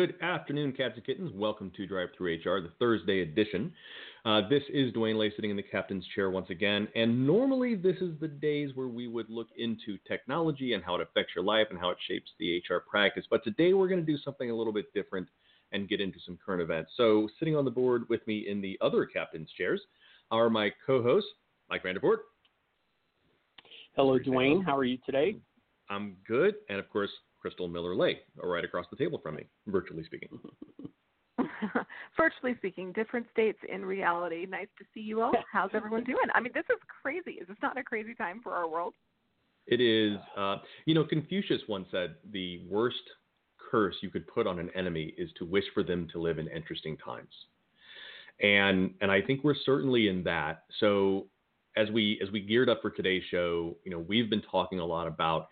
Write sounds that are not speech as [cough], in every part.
Good afternoon, cats and kittens. Welcome to Drive Through HR, the Thursday edition. Uh, this is Dwayne Lay sitting in the captain's chair once again. And normally, this is the days where we would look into technology and how it affects your life and how it shapes the HR practice. But today, we're going to do something a little bit different and get into some current events. So, sitting on the board with me in the other captain's chairs are my co hosts, Mike Vandervoort. Hello, Dwayne. How are you today? I'm good. And of course, Crystal Miller Lay, right across the table from me, virtually speaking. [laughs] virtually speaking, different states in reality. Nice to see you all. How's everyone doing? I mean, this is crazy. Is this not a crazy time for our world? It is. Uh, you know, Confucius once said the worst curse you could put on an enemy is to wish for them to live in interesting times. And and I think we're certainly in that. So as we as we geared up for today's show, you know, we've been talking a lot about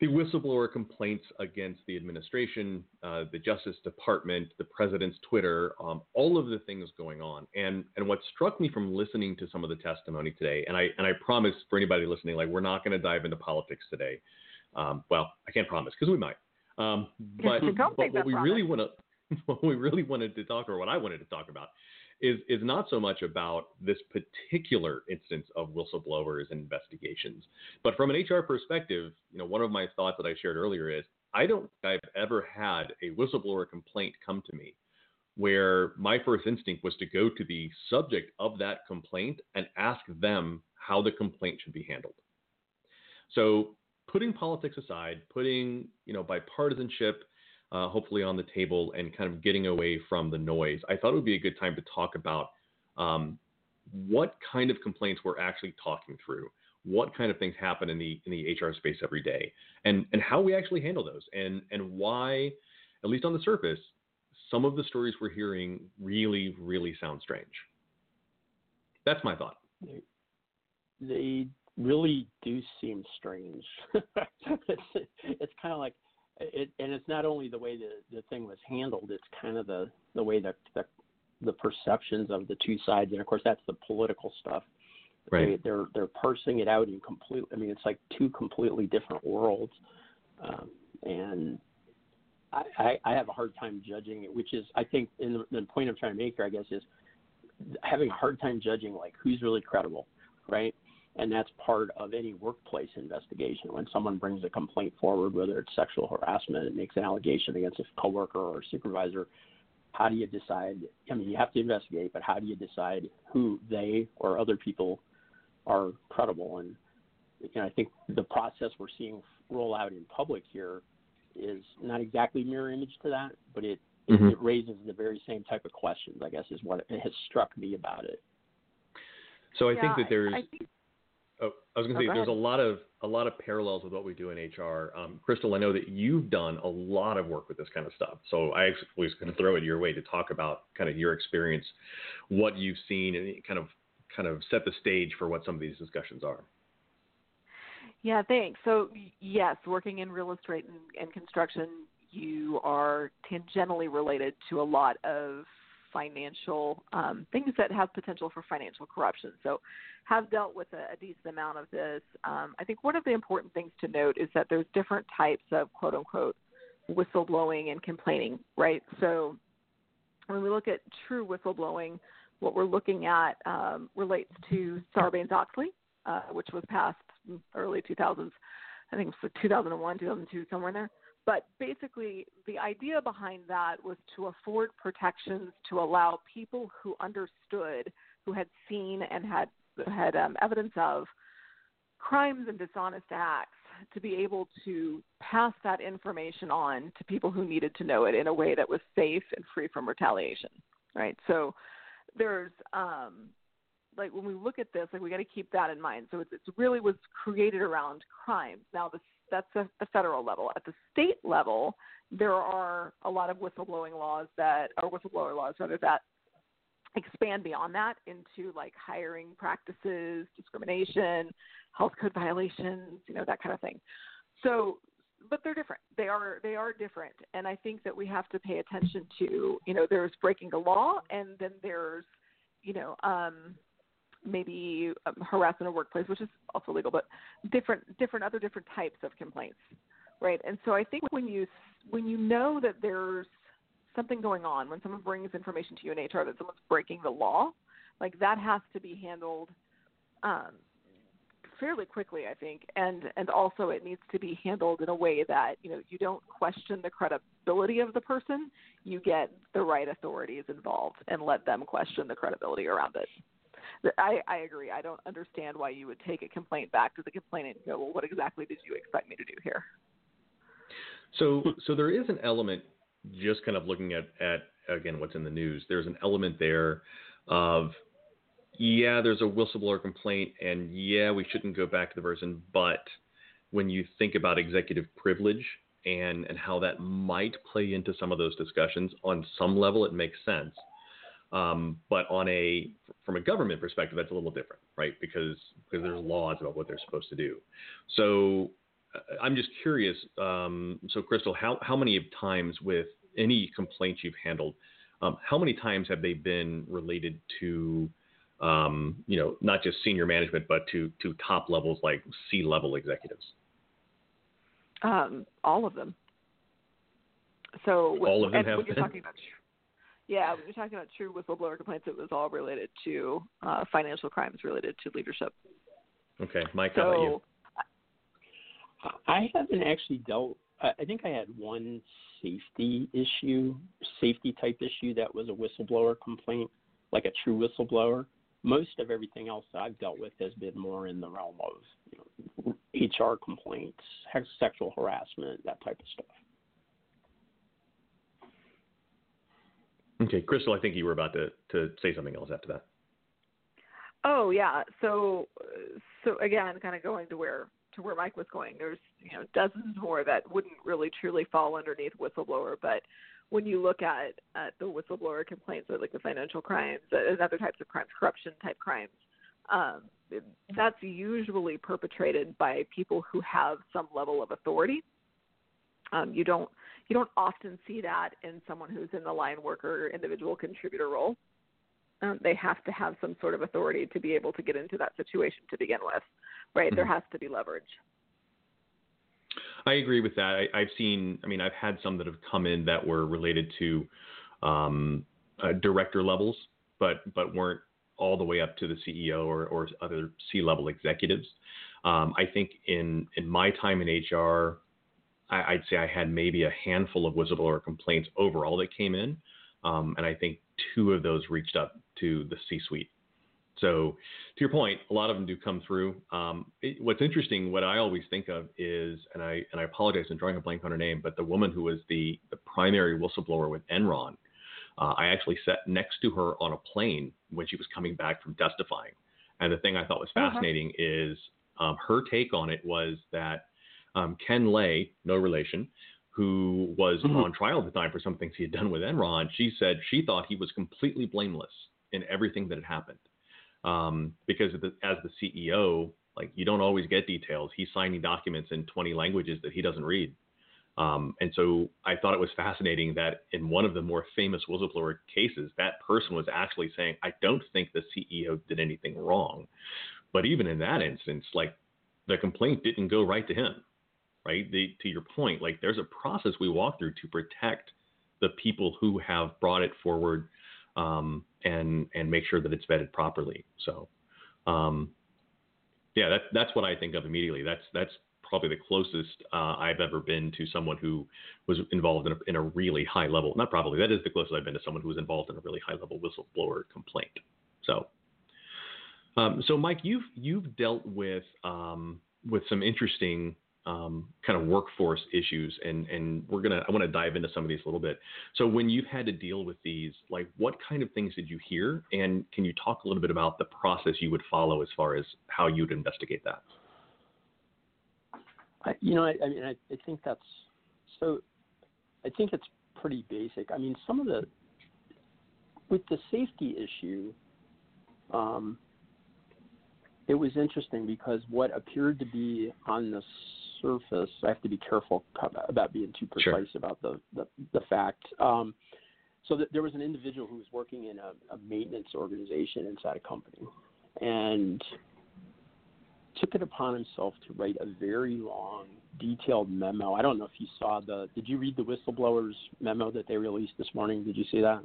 the whistleblower complaints against the administration, uh, the Justice Department, the president's Twitter, um, all of the things going on. And and what struck me from listening to some of the testimony today, and I and I promise for anybody listening, like we're not going to dive into politics today. Um, well, I can't promise because we might. Um, but, but what we promise. really want to what we really wanted to talk or what I wanted to talk about is is not so much about this particular instance of whistleblowers and investigations, but from an HR perspective, you know, one of my thoughts that I shared earlier is I don't think I've ever had a whistleblower complaint come to me where my first instinct was to go to the subject of that complaint and ask them how the complaint should be handled. So, putting politics aside, putting you know bipartisanship uh, hopefully on the table and kind of getting away from the noise. I thought it would be a good time to talk about um, what kind of complaints we're actually talking through, what kind of things happen in the in the HR space every day, and and how we actually handle those, and and why, at least on the surface, some of the stories we're hearing really really sound strange. That's my thought. They really do seem strange. [laughs] it's, it's kind of like it, and it's not only the way the the thing was handled; it's kind of the the way that the the perceptions of the two sides, and of course that's the political stuff. Right. They, they're they're parsing it out in complete. I mean, it's like two completely different worlds, um, and I, I I have a hard time judging it. Which is, I think, in the, the point I'm trying to make here, I guess, is having a hard time judging like who's really credible, right? And that's part of any workplace investigation. When someone brings a complaint forward, whether it's sexual harassment, it makes an allegation against a coworker or a supervisor, how do you decide? I mean, you have to investigate, but how do you decide who they or other people are credible? And you know, I think the process we're seeing roll out in public here is not exactly mirror image to that, but it mm-hmm. it raises the very same type of questions. I guess is what has struck me about it. So I yeah, think that there's. I, I think Oh, I was going to oh, say there's ahead. a lot of a lot of parallels with what we do in HR. Um, Crystal, I know that you've done a lot of work with this kind of stuff, so I was going to throw it your way to talk about kind of your experience, what you've seen, and kind of kind of set the stage for what some of these discussions are. Yeah, thanks. So yes, working in real estate and, and construction, you are tangentially related to a lot of financial um, things that have potential for financial corruption. So, have dealt with a, a decent amount of this. Um, I think one of the important things to note is that there's different types of quote unquote whistleblowing and complaining, right? So, when we look at true whistleblowing, what we're looking at um, relates to Sarbanes Oxley, uh, which was passed early 2000s. I think it was 2001, 2002, somewhere in there. But basically, the idea behind that was to afford protections to allow people who understood, who had seen and had had um, evidence of crimes and dishonest acts, to be able to pass that information on to people who needed to know it in a way that was safe and free from retaliation. Right. So there's um, like when we look at this, like we got to keep that in mind. So it's, it really was created around crimes. Now the that's the, the federal level. At the state level, there are a lot of whistleblowing laws that, or whistleblower laws rather, that expand beyond that into like hiring practices, discrimination, health code violations, you know, that kind of thing. So, but they're different. They are they are different, and I think that we have to pay attention to, you know, there's breaking the law, and then there's, you know, um, maybe um, harassment in a workplace, which is also legal, but different, different other different types of complaints, right? And so I think when you when you know that there's something going on, when someone brings information to you in HR that someone's breaking the law, like that has to be handled um, fairly quickly, I think, and and also it needs to be handled in a way that you know you don't question the credibility of the person. You get the right authorities involved and let them question the credibility around it. I, I agree. I don't understand why you would take a complaint back to the complainant and go, well, what exactly did you expect me to do here? So, so there is an element, just kind of looking at, at again what's in the news. There's an element there of, yeah, there's a whistleblower complaint, and yeah, we shouldn't go back to the person. But when you think about executive privilege and and how that might play into some of those discussions, on some level, it makes sense. Um, but on a from a government perspective, that's a little different, right? Because because there's laws about what they're supposed to do. So uh, I'm just curious. Um, so Crystal, how how many times with any complaints you've handled, um, how many times have they been related to um, you know not just senior management, but to to top levels like C level executives? Um, all of them. So all of them have when you're talking about yeah, when you're talking about true whistleblower complaints, it was all related to uh, financial crimes related to leadership. Okay, Mike, so, how about you? I haven't actually dealt. I think I had one safety issue, safety type issue that was a whistleblower complaint, like a true whistleblower. Most of everything else I've dealt with has been more in the realm of you know, HR complaints, sexual harassment, that type of stuff. Okay, Crystal, I think you were about to, to say something else after that. Oh yeah, so so again, kind of going to where to where Mike was going. There's you know dozens more that wouldn't really truly fall underneath whistleblower, but when you look at, at the whistleblower complaints, or like the financial crimes and other types of crimes, corruption type crimes, um, that's usually perpetrated by people who have some level of authority. Um, you don't you don't often see that in someone who's in the line worker or individual contributor role. Um, they have to have some sort of authority to be able to get into that situation to begin with, right? Mm-hmm. There has to be leverage. I agree with that. I, have seen, I mean, I've had some that have come in that were related to um, uh, director levels, but but weren't all the way up to the CEO or, or other C-level executives. Um, I think in in my time in HR, I, would say I had maybe a handful of whistleblower complaints overall that came in, um, and I think two of those reached up to the C-suite. So, to your point, a lot of them do come through. Um, it, what's interesting, what I always think of is, and I and I apologize, I'm drawing a blank on her name, but the woman who was the the primary whistleblower with Enron, uh, I actually sat next to her on a plane when she was coming back from testifying. And the thing I thought was uh-huh. fascinating uh-huh. is um, her take on it was that um, Ken Lay, no relation, who was mm-hmm. on trial at the time for some things he had done with Enron, she said she thought he was completely blameless in everything that had happened. Um, because the, as the CEO, like you don't always get details. He's signing documents in 20 languages that he doesn't read. Um, and so I thought it was fascinating that in one of the more famous whistleblower cases, that person was actually saying, I don't think the CEO did anything wrong. But even in that instance, like the complaint didn't go right to him right? The, to your point, like there's a process we walk through to protect the people who have brought it forward um, and and make sure that it's vetted properly. So, um, yeah, that, that's what I think of immediately. That's that's probably the closest uh, I've ever been to someone who was involved in a, in a really high level. Not probably that is the closest I've been to someone who was involved in a really high level whistleblower complaint. So, um, so Mike, you've you've dealt with um, with some interesting um, kind of workforce issues, and and we're gonna I want to dive into some of these a little bit. So when you've had to deal with these, like what kind of things did you hear, and can you talk a little bit about the process you would follow as far as how you'd investigate that? I, you know, I, I mean, I, I think that's so. I think it's pretty basic. I mean, some of the with the safety issue, um, it was interesting because what appeared to be on the surface, I have to be careful about being too precise sure. about the the, the fact. Um, so that there was an individual who was working in a, a maintenance organization inside a company, and took it upon himself to write a very long, detailed memo. I don't know if you saw the. Did you read the whistleblowers memo that they released this morning? Did you see that?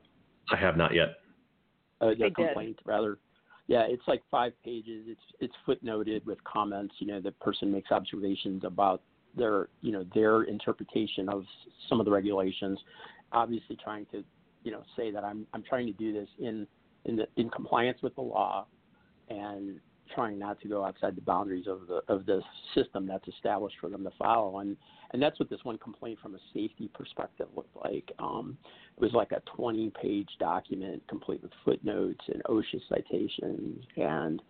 I have not yet. Uh, the complaint, did. rather. Yeah, it's like five pages. It's it's footnoted with comments. You know, the person makes observations about their you know their interpretation of some of the regulations. Obviously, trying to you know say that I'm I'm trying to do this in in the, in compliance with the law and trying not to go outside the boundaries of the of the system that's established for them to follow. And and that's what this one complaint from a safety perspective looked like. Um, it was like a 20 page document complete with footnotes and OSHA citations and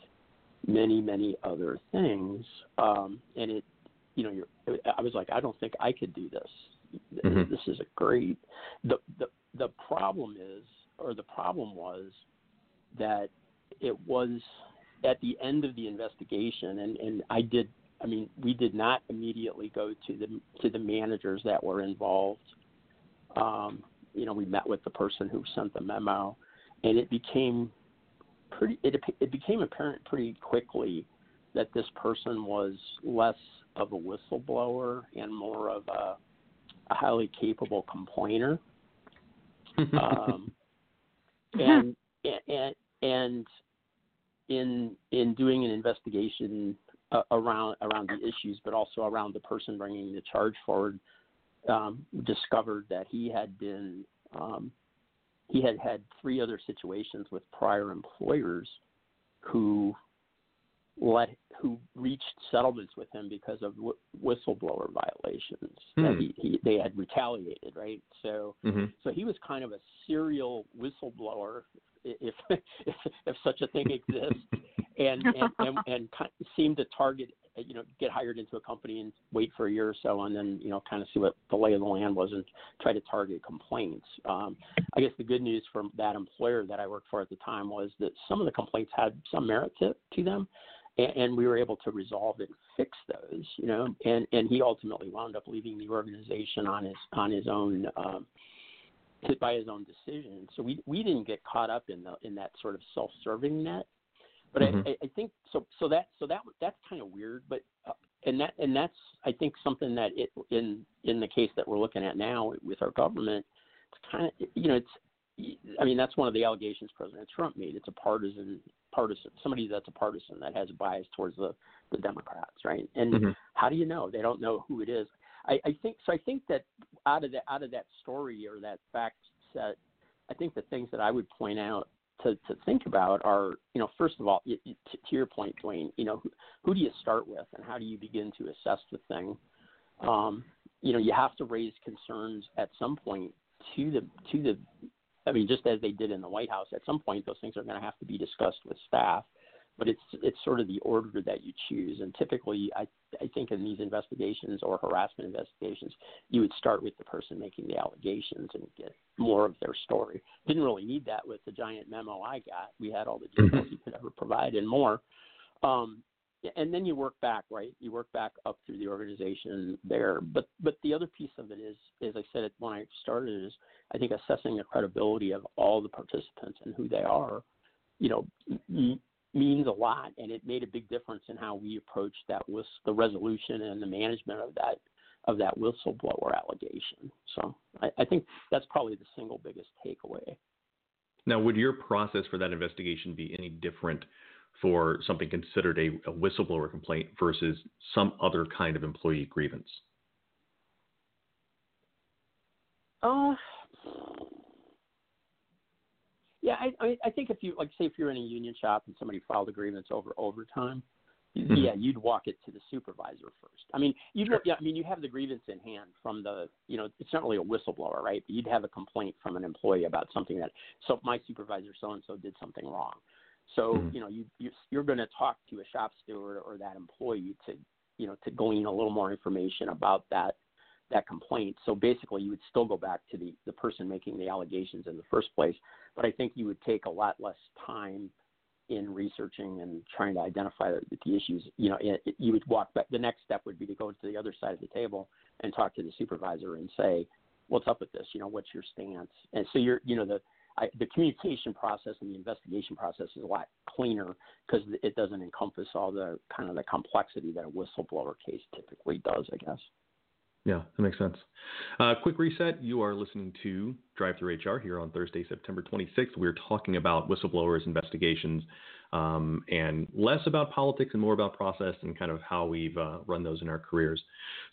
many many other things. Um, and it, you know, you're, I was like, I don't think I could do this. Mm-hmm. This is a great. The the the problem is, or the problem was that it was at the end of the investigation, and, and I did, I mean, we did not immediately go to the to the managers that were involved. Um, you know, we met with the person who sent the memo, and it became pretty. It it became apparent pretty quickly that this person was less of a whistleblower and more of a, a highly capable complainer. [laughs] um, [laughs] and, and and in in doing an investigation uh, around around the issues, but also around the person bringing the charge forward, um, discovered that he had been um, he had had three other situations with prior employers who let who reached settlements with him because of w- whistleblower violations hmm. that he, he, they had retaliated right so mm-hmm. so he was kind of a serial whistleblower if [laughs] if, if such a thing exists, [laughs] and and, and and seem to target you know get hired into a company and wait for a year or so and then you know kind of see what the lay of the land was and try to target complaints. Um, I guess the good news from that employer that I worked for at the time was that some of the complaints had some merit to, to them. And, and we were able to resolve and fix those, you know. And and he ultimately wound up leaving the organization on his on his own um, by his own decision. So we we didn't get caught up in the in that sort of self-serving net. But mm-hmm. I, I think so. So that so that that's kind of weird. But uh, and that and that's I think something that it in in the case that we're looking at now with our government, it's kind of you know it's I mean that's one of the allegations President Trump made. It's a partisan partisan somebody that's a partisan that has a bias towards the the Democrats, right? And mm-hmm. how do you know? They don't know who it is. I, I think so. I think that out of that out of that story or that fact set, I think the things that I would point out to, to think about are, you know, first of all, to, to your point, Dwayne, you know, who, who, do you start with and how do you begin to assess the thing? Um, you know, you have to raise concerns at some point to the to the. I mean, just as they did in the White House, at some point those things are going to have to be discussed with staff but it's it's sort of the order that you choose. And typically, I I think in these investigations or harassment investigations, you would start with the person making the allegations and get more of their story. Didn't really need that with the giant memo I got. We had all the details mm-hmm. you could ever provide and more. Um, and then you work back, right? You work back up through the organization there. But but the other piece of it is, as I said when I started, is I think assessing the credibility of all the participants and who they are. You know, means a lot, and it made a big difference in how we approached that with the resolution and the management of that of that whistleblower allegation. So I, I think that's probably the single biggest takeaway. Now, would your process for that investigation be any different for something considered a, a whistleblower complaint versus some other kind of employee grievance? Uh, yeah, I, I think if you like, say, if you're in a union shop and somebody filed a grievance over overtime, mm-hmm. yeah, you'd walk it to the supervisor first. I mean, you sure. yeah, I mean, you have the grievance in hand from the, you know, it's not really a whistleblower, right? But you'd have a complaint from an employee about something that, so my supervisor so and so did something wrong. So mm-hmm. you know, you, you you're going to talk to a shop steward or that employee to, you know, to glean a little more information about that that complaint. So basically, you would still go back to the, the person making the allegations in the first place, but I think you would take a lot less time in researching and trying to identify the, the issues. You know, it, it, you would walk back. The next step would be to go to the other side of the table and talk to the supervisor and say, "What's up with this? You know, what's your stance?" And so you're, you know, the I, the communication process and the investigation process is a lot cleaner because it doesn't encompass all the kind of the complexity that a whistleblower case typically does. I guess. Yeah, that makes sense. Uh, quick reset. You are listening to Drive Through HR here on Thursday, September 26th. We're talking about whistleblowers investigations um, and less about politics and more about process and kind of how we've uh, run those in our careers.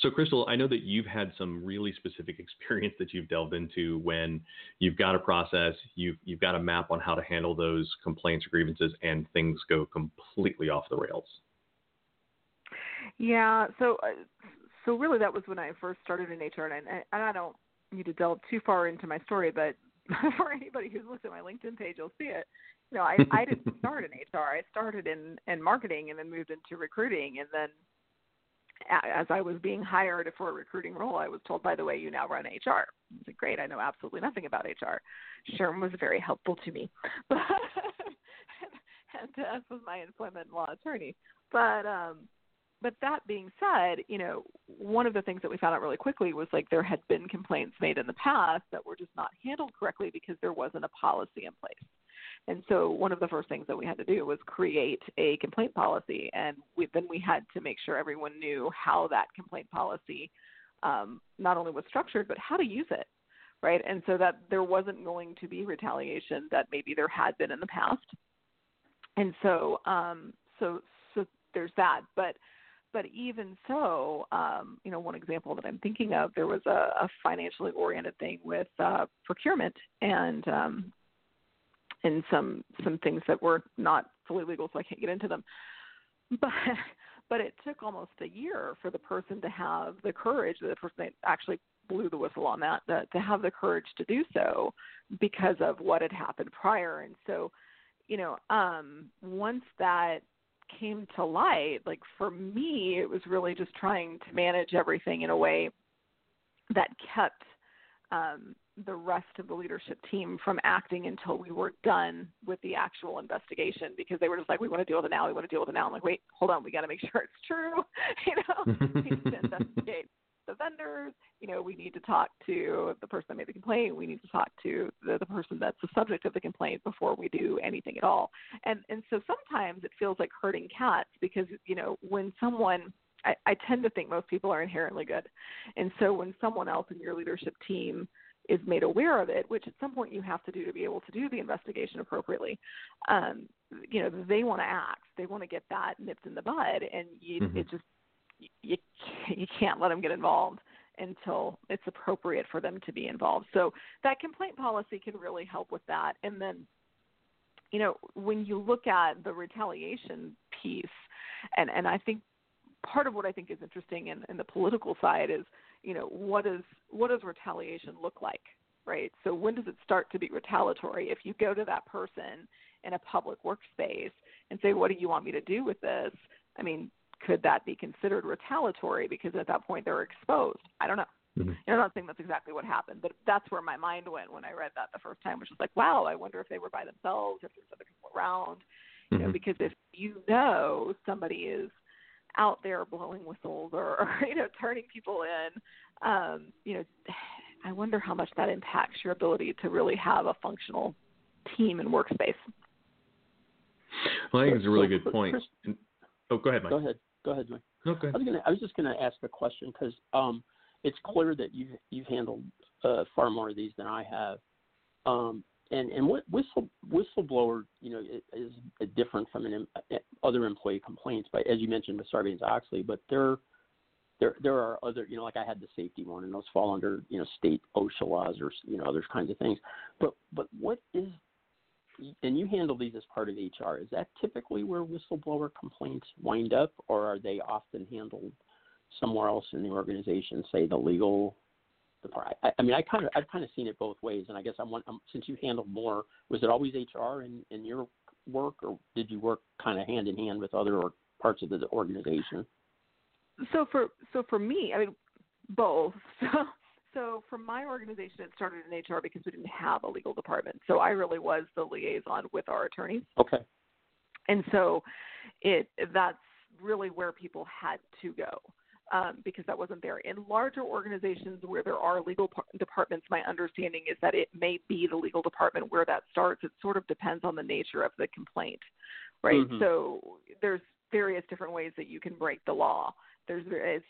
So, Crystal, I know that you've had some really specific [laughs] experience that you've delved into when you've got a process, you've you've got a map on how to handle those complaints or grievances, and things go completely off the rails. Yeah. So, uh, so really, that was when I first started in HR, and I, and I don't need to delve too far into my story, but [laughs] for anybody who's looked at my LinkedIn page, you'll see it know, I, I didn't [laughs] start in HR. I started in in marketing and then moved into recruiting. And then, as I was being hired for a recruiting role, I was told, by the way, you now run HR. I said, great. I know absolutely nothing about HR. SHRM was very helpful to me, but [laughs] and as was my employment law attorney. But um, but that being said, you know, one of the things that we found out really quickly was like there had been complaints made in the past that were just not handled correctly because there wasn't a policy in place. And so one of the first things that we had to do was create a complaint policy, and we, then we had to make sure everyone knew how that complaint policy um, not only was structured but how to use it, right? And so that there wasn't going to be retaliation that maybe there had been in the past. And so, um, so, so there's that. But, but even so, um, you know, one example that I'm thinking of, there was a, a financially oriented thing with uh, procurement, and um, and some some things that were not fully legal, so I can't get into them. But but it took almost a year for the person to have the courage, the person that actually blew the whistle on that, that to have the courage to do so because of what had happened prior. And so, you know, um, once that came to light, like for me, it was really just trying to manage everything in a way that kept um, the rest of the leadership team from acting until we were done with the actual investigation because they were just like, we want to deal with it now. We want to deal with it now. I'm like, wait, hold on. We got to make sure it's true. [laughs] you know, [laughs] we need to investigate the vendors. You know, we need to talk to the person that made the complaint. We need to talk to the, the person that's the subject of the complaint before we do anything at all. And and so sometimes it feels like herding cats because you know when someone I, I tend to think most people are inherently good. And so when someone else in your leadership team is made aware of it, which at some point you have to do to be able to do the investigation appropriately. Um, you know, they want to act, they want to get that nipped in the bud, and you, mm-hmm. it just you you can't let them get involved until it's appropriate for them to be involved. So that complaint policy can really help with that. And then, you know, when you look at the retaliation piece, and and I think part of what I think is interesting in, in the political side is you know what is what does retaliation look like right? So when does it start to be retaliatory if you go to that person in a public workspace and say what do you want me to do with this? I mean could that be considered retaliatory because at that point they're exposed? I don't know. Mm-hmm. I'm not saying that's exactly what happened, but that's where my mind went when I read that the first time, which was like, wow, I wonder if they were by themselves, if there's other people around, you mm-hmm. know, because if you know somebody is out there blowing whistles or, [laughs] or you know turning people in um, you know i wonder how much that impacts your ability to really have a functional team and workspace. Well i think it's a really good point. Oh go ahead mike. Go ahead. Go ahead mike. No, go ahead. I was gonna I was just gonna ask a question because um, it's clear that you've you've handled uh, far more of these than I have. Um, and and what whistle whistleblower you know is different from an other employee complaints but as you mentioned with Sarbanes Oxley but there there there are other you know like I had the safety one and those fall under you know state OSHA laws or you know other kinds of things. But but what is and you handle these as part of HR is that typically where whistleblower complaints wind up or are they often handled somewhere else in the organization say the legal the. I, I mean, I kind of I've kind of seen it both ways, and I guess I'm, um, I'm since you handled more, was it always HR in in your work, or did you work kind of hand in hand with other parts of the organization? So for so for me, I mean, both. [laughs] So so for my organization, it started in HR because we didn't have a legal department. So I really was the liaison with our attorneys. Okay. And so it that's really where people had to go um, because that wasn't there. In larger organizations where there are legal par- departments, my understanding is that it may be the legal department where that starts. It sort of depends on the nature of the complaint, right? Mhm. So there's various different ways that you can break the law. There's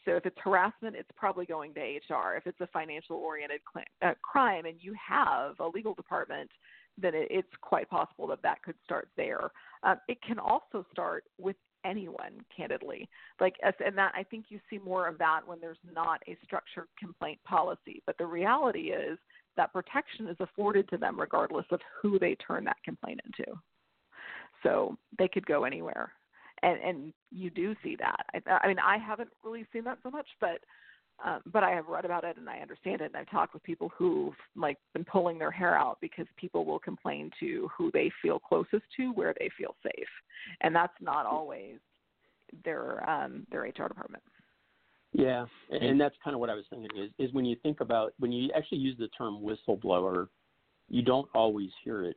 so if it's harassment, it's probably going to HR. If it's a financial oriented cl- uh, crime and you have a legal department, then it, it's quite possible that that could start there. Um, it can also start with anyone, candidly. Like, and that I think you see more of that when there's not a structured complaint policy. But the reality is that protection is afforded to them regardless of who they turn that complaint into. So they could go anywhere and and you do see that. I, I mean, I haven't really seen that so much, but um, but I have read about it and I understand it. And I've talked with people who've like been pulling their hair out because people will complain to who they feel closest to, where they feel safe, and that's not always their um, their HR department. Yeah, and, and that's kind of what I was thinking is is when you think about when you actually use the term whistleblower, you don't always hear it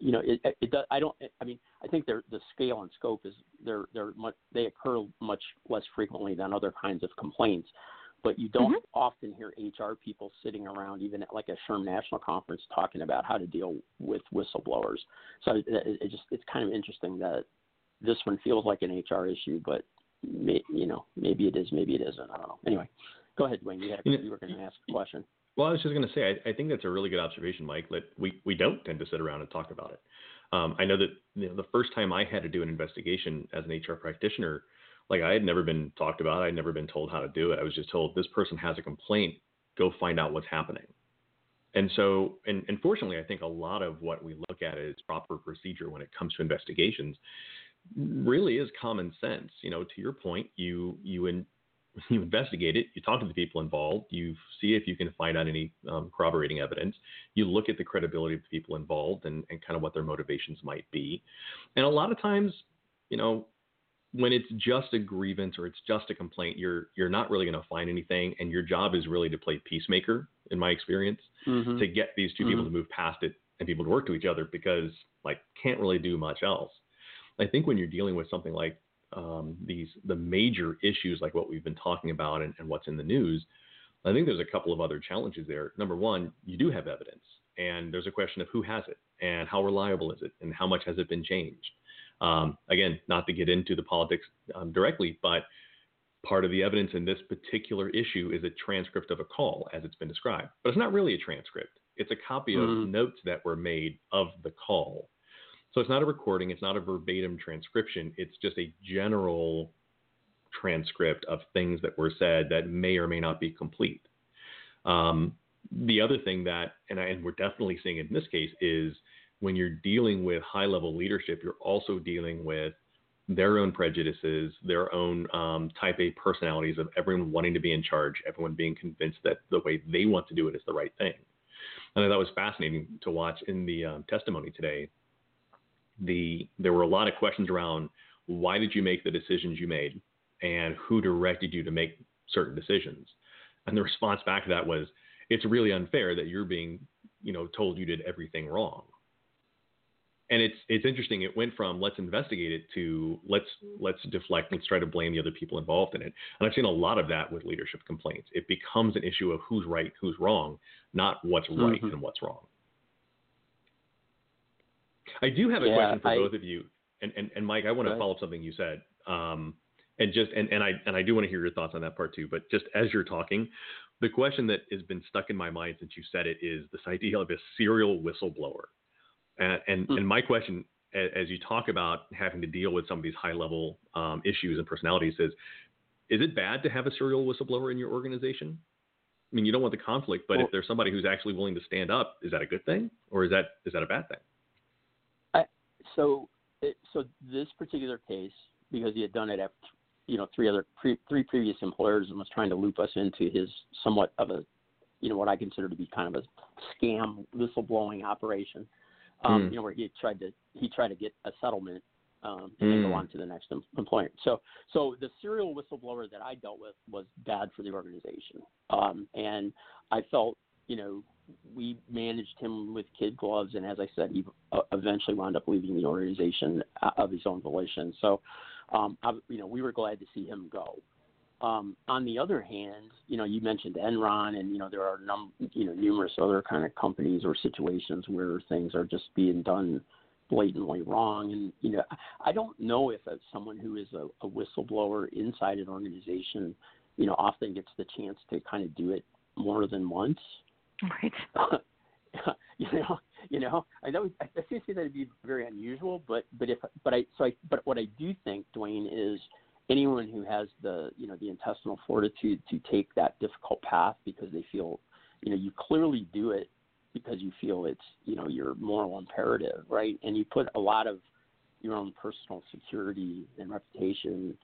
you know, it, it does. I don't. I mean, I think they're, the scale and scope is they're they're much they occur much less frequently than other kinds of complaints. But you don't mm-hmm. often hear HR people sitting around, even at like a SHRM National Conference, talking about how to deal with whistleblowers. So it, it just it's kind of interesting that this one feels like an HR issue, but may, you know maybe it is, maybe it isn't. I don't know. Anyway, go ahead, Dwayne. You, had a, you were going to ask a question. Well, I was just going to say, I, I, think that's a really good observation, Mike. That we, we don't tend to sit around and talk about it. Um, I know that you know, the first time I had to do an investigation as an HR practitioner, like I had never been talked about. I'd never been told how to do it. I was just told this person has a complaint. Go find out what's happening. And so, and, and fortunately, I think a lot of what we look at as proper procedure when it comes to investigations really is common sense. You know, to your point, you you in, [laughs] you investigate it, you talk to the people involved, you see if you can find out any um, corroborating evidence, you look at the credibility of the people involved and, and kind of what their motivations might be. And a lot of times, you know, when it's just a grievance or it's just a complaint, you're you're not really going to find anything, and your job is really to play peacemaker, in my experience, mm-hmm. to get these 2 mm-hmm. people to move past it and people to work to each other because like can't really do much else. I think when you're dealing with something like um, these the major issues like what we've been talking about and, and what's in the news, I think there's a couple of other challenges there. Number one, you do have evidence, and there's a question of who has it and how reliable is it and how much has it been changed. Um, again, not to get into the politics um, directly, but part of the evidence in this particular issue is a transcript of a call as it's been described. But it's not really a transcript, it's a copy of mm-hmm. notes that were made of the call. So it's not a recording, it's not a verbatim transcription, it's just a general transcript of things that were said that may or may not be complete. Um, the other thing that, and, I, and we're definitely seeing in this case, is when you're dealing with high level leadership, you're also dealing with their own prejudices, their own um, type A personalities of everyone wanting to be in charge, everyone being convinced that the way they want to do it is the right thing. And I thought it was fascinating to watch in the um, testimony today the there were a lot of questions around why did you make the decisions you made and who directed you to make certain decisions. And the response back to that was, it's really unfair that you're being, you know, told you did everything wrong. And it's it's interesting. It went from let's investigate it to let's let's deflect, let's try to blame the other people involved in it. And I've seen a lot of that with leadership complaints. It becomes an issue of who's right, who's wrong, not what's right mm-hmm. and what's wrong. I do have a yeah, question for I, both of you, and, and, and Mike, I want to follow up something you said, um, and just and, and I and I do want to hear your thoughts on that part too. But just as you're talking, the question that has been stuck in my mind since you said it is this idea of a serial whistleblower, and and, mm. and my question as you talk about having to deal with some of these high level um, issues and personalities is is it bad to have a serial whistleblower in your organization? I mean, you don't want the conflict, but well, if there's somebody who's actually willing to stand up, is that a good thing, or is that is that a bad thing? so it, so this particular case, because he had done it at you know three other pre, three previous employers and was trying to loop us into his somewhat of a you know what I consider to be kind of a scam whistleblowing operation. Um, mm. You know where he tried to he tried to get a settlement um, and mm. then go hmm. on to the next em- employer. So so the serial whistleblower that I dealt with was bad for the organization, um, and I felt you know we managed him with kid gloves, and as I said, he uh, eventually wound up leaving the organization uh, of his own volition. So, um, I, you know, we were glad to see him go. Um, on the other hand, you know, you mentioned Enron, and you know there are num- you know numerous other kind of companies or situations where things are just being done blatantly wrong. And you know, I don't know if as someone who is a, a whistleblower inside an organization, you know, often gets the chance to kind of do it more than once. Right. [laughs] you know, you know, I know I to say that'd be very unusual, but but if but I so I but what I do think, Dwayne, is anyone who has the you know the intestinal fortitude to take that difficult path because they feel you know you clearly do it because you feel it's you know your moral imperative right? And you put a lot of your own personal security and reputation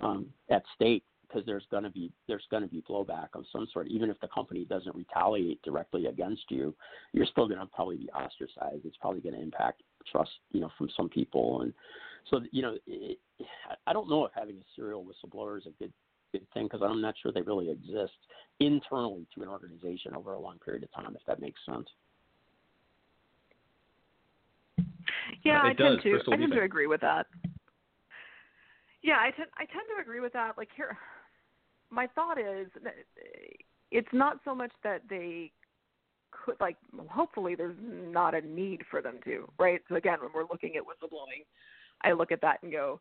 um, at stake because there's going to be there's going to be blowback of some sort. Even if the company doesn't retaliate directly against you you're still going to probably be ostracized. It's probably going to impact trust you know from some people. And so you know, it, I don't know if having a serial whistleblower is a good good thing because I'm not sure they really exist internally to an organization over a long period of time. If that makes sense. Yeah, uh, I tend to. Crystal, I tend to agree with that. Yeah, I tend I tend to agree with that. Like here, my thought is it's not so much that they could like. Hopefully, there's not a need for them to, right? So again, when we're looking at whistleblowing, I look at that and go,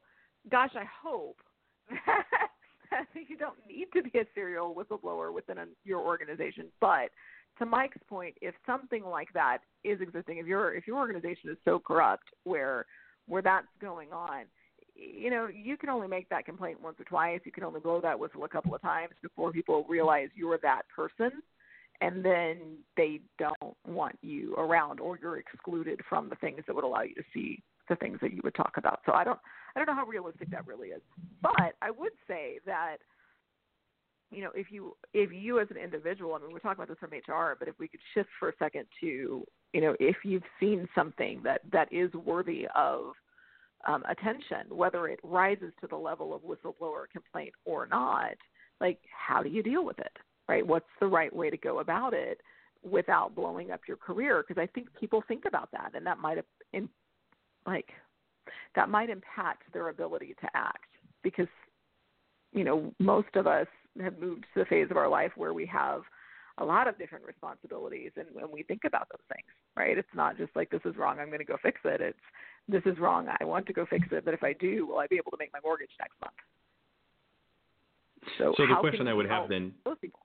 gosh, I hope [laughs] that [laughs] you don't need to be a serial whistleblower within a, your organization. But to Mike's point, if something like that is existing, if your if your organization is so corrupt where where that's going on, you know, you can only make that complaint once or twice. You can only blow that whistle a couple of times before people realize you're that person and then they don't want you around or you're excluded from the things that would allow you to see the things that you would talk about. So I don't I don't know how realistic that really is. But I would say that you know, if you if you as an individual, I mean, we're talking about this from HR, but if we could shift for a second to, you know, if you've seen something that that is worthy of um, attention, whether it rises to the level of whistleblower complaint or not, like how do you deal with it, right? What's the right way to go about it without blowing up your career? Because I think people think about that, and that might have like that might impact their ability to act because you know most of us have moved to the phase of our life where we have a lot of different responsibilities and when we think about those things right? It's not just like this is wrong i'm going to go fix it. It's this is wrong i want to go fix it but if i do will i be able to make my mortgage next month? So, so the question i would have then people?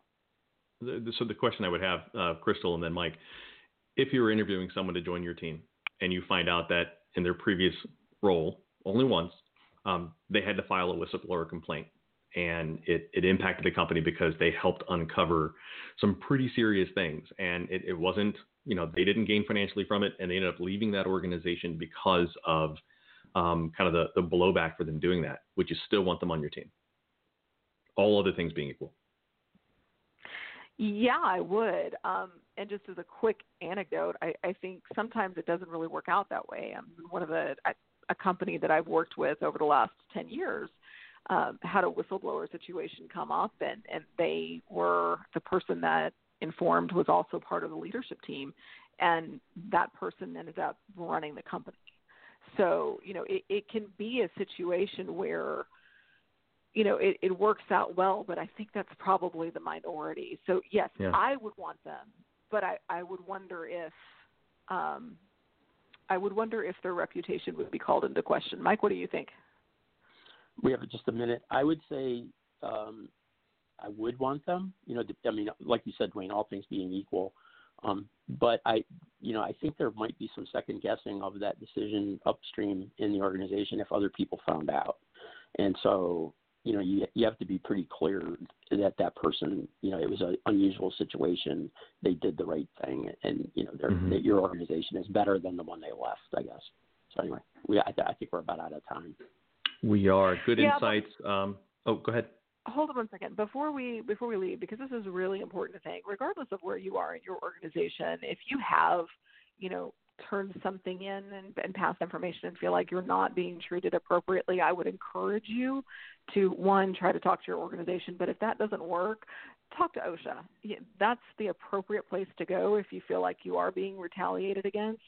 The, so the question i would have uh, crystal and then mike if you were interviewing someone to join your team and you find out that in their previous role, only once, um, they had to file a whistleblower complaint. And it, it impacted the company because they helped uncover some pretty serious things. And it, it wasn't, you know, they didn't gain financially from it and they ended up leaving that organization because of um, kind of the, the blowback for them doing that. Would you still want them on your team? All other things being equal. Yeah, I would. Um, and just as a quick anecdote, I, I think sometimes it doesn't really work out that way. Um, one of the a, a company that I've worked with over the last ten years um, had a whistleblower situation come up, and and they were the person that informed was also part of the leadership team, and that person ended up running the company. So you know, it, it can be a situation where you know, it, it works out well, but I think that's probably the minority. So yes, yeah. I would want them, but I, I would wonder if um, I would wonder if their reputation would be called into question. Mike, what do you think? We have just a minute. I would say um, I would want them. You know, I mean, like you said, Dwayne, all things being equal. Um, but I, you know, I think there might be some second guessing of that decision upstream in the organization if other people found out. And so you know you you have to be pretty clear that that person you know it was an unusual situation. They did the right thing and you know mm-hmm. that your organization is better than the one they left i guess. So anyway we i, I think we're about out of time. We are. Good yeah, insights. But, um oh go ahead. Hold on one second. Before we before we leave because this is a really important to think regardless of where you are in your organization if you have you know turn something in and, and pass information and feel like you're not being treated appropriately, I would encourage you to one try to talk to your organization. But if that doesn't work, talk to OSHA. That's the appropriate place to go if you feel like you are being retaliated against.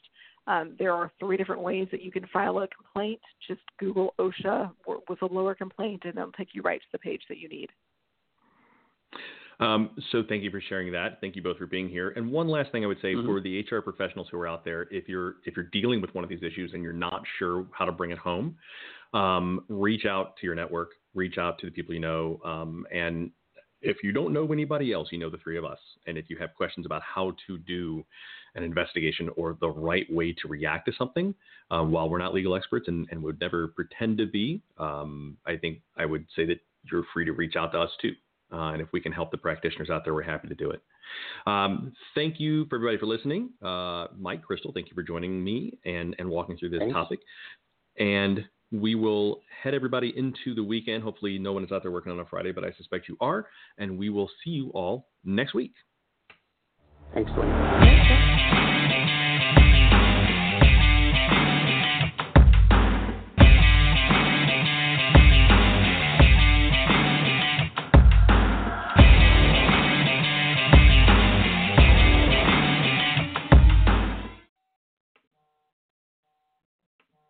Um, there are three different ways that you can file a complaint. Just Google OSHA whistleblower complaint, and it'll take you right to the page that you need. Um, so thank you for sharing that. Thank you both for being here. And one last thing I would say mm-hmm. for the HR professionals who are out there, if you're if you're dealing with one of these issues and you're not sure how to bring it home, um, reach out to your network, reach out to the people you know, um, and if you don't know anybody else, you know the three of us. And if you have questions about how to do an investigation or the right way to react to something, um, while we're not legal experts and, and would never pretend to be, um, I think I would say that you're free to reach out to us too. Uh, and if we can help the practitioners out there, we're happy to do it. Um, thank you for everybody for listening. Uh, Mike, Crystal, thank you for joining me and, and walking through this Thanks. topic. And we will head everybody into the weekend. Hopefully, no one is out there working on a Friday, but I suspect you are. And we will see you all next week. Thanks, Dwayne.